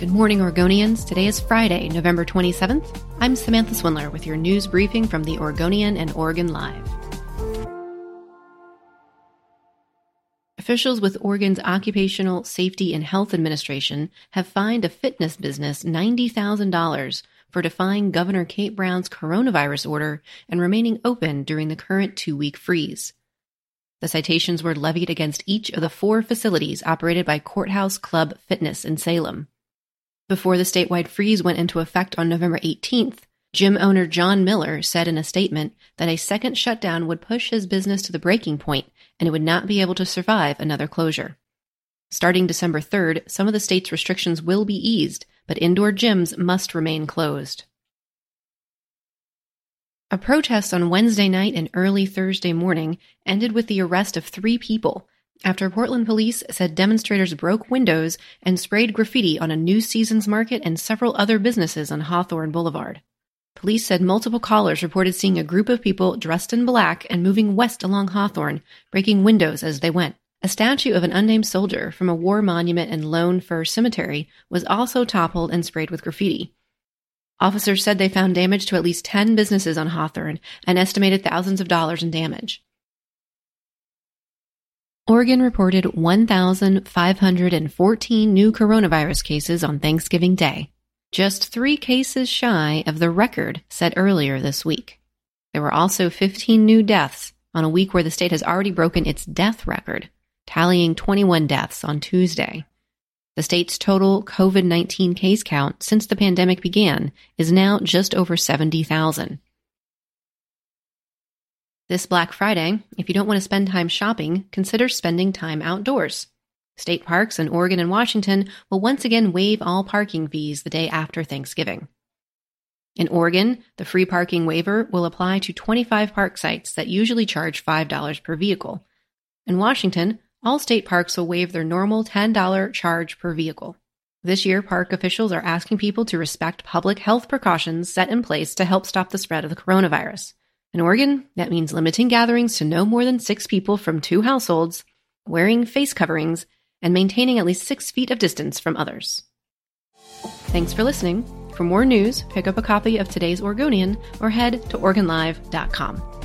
Good morning, Oregonians. Today is Friday, November 27th. I'm Samantha Swindler with your news briefing from the Oregonian and Oregon Live. Officials with Oregon's Occupational Safety and Health Administration have fined a fitness business $90,000 for defying Governor Kate Brown's coronavirus order and remaining open during the current two week freeze. The citations were levied against each of the four facilities operated by Courthouse Club Fitness in Salem. Before the statewide freeze went into effect on November 18th, gym owner John Miller said in a statement that a second shutdown would push his business to the breaking point and it would not be able to survive another closure. Starting December 3rd, some of the state's restrictions will be eased, but indoor gyms must remain closed. A protest on Wednesday night and early Thursday morning ended with the arrest of three people after Portland police said demonstrators broke windows and sprayed graffiti on a New Seasons market and several other businesses on Hawthorne Boulevard. Police said multiple callers reported seeing a group of people dressed in black and moving west along Hawthorne, breaking windows as they went. A statue of an unnamed soldier from a war monument in Lone Fir Cemetery was also toppled and sprayed with graffiti. Officers said they found damage to at least 10 businesses on Hawthorne and estimated thousands of dollars in damage. Oregon reported 1,514 new coronavirus cases on Thanksgiving Day, just three cases shy of the record set earlier this week. There were also 15 new deaths on a week where the state has already broken its death record, tallying 21 deaths on Tuesday. The state's total COVID 19 case count since the pandemic began is now just over 70,000. This Black Friday, if you don't want to spend time shopping, consider spending time outdoors. State parks in Oregon and Washington will once again waive all parking fees the day after Thanksgiving. In Oregon, the free parking waiver will apply to 25 park sites that usually charge $5 per vehicle. In Washington, all state parks will waive their normal $10 charge per vehicle. This year, park officials are asking people to respect public health precautions set in place to help stop the spread of the coronavirus. In Oregon, that means limiting gatherings to no more than six people from two households, wearing face coverings, and maintaining at least six feet of distance from others. Thanks for listening. For more news, pick up a copy of today's Oregonian or head to OregonLive.com.